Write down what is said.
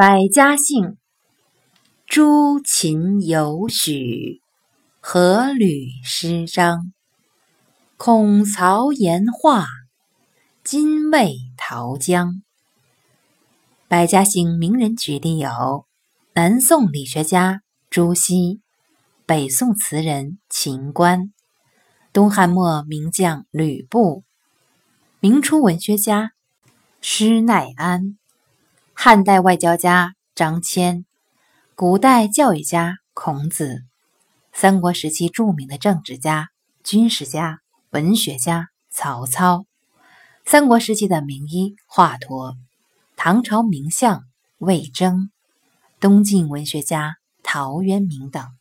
百家姓：朱秦尤许，阖闾师张，孔曹颜华，金魏陶姜。百家姓名人举例有：南宋理学家朱熹，北宋词人秦观，东汉末名将吕布，明初文学家施耐庵。汉代外交家张骞，古代教育家孔子，三国时期著名的政治家、军事家、文学家曹操，三国时期的名医华佗，唐朝名相魏征，东晋文学家陶渊明等。